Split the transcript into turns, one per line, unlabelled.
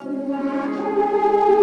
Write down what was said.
Música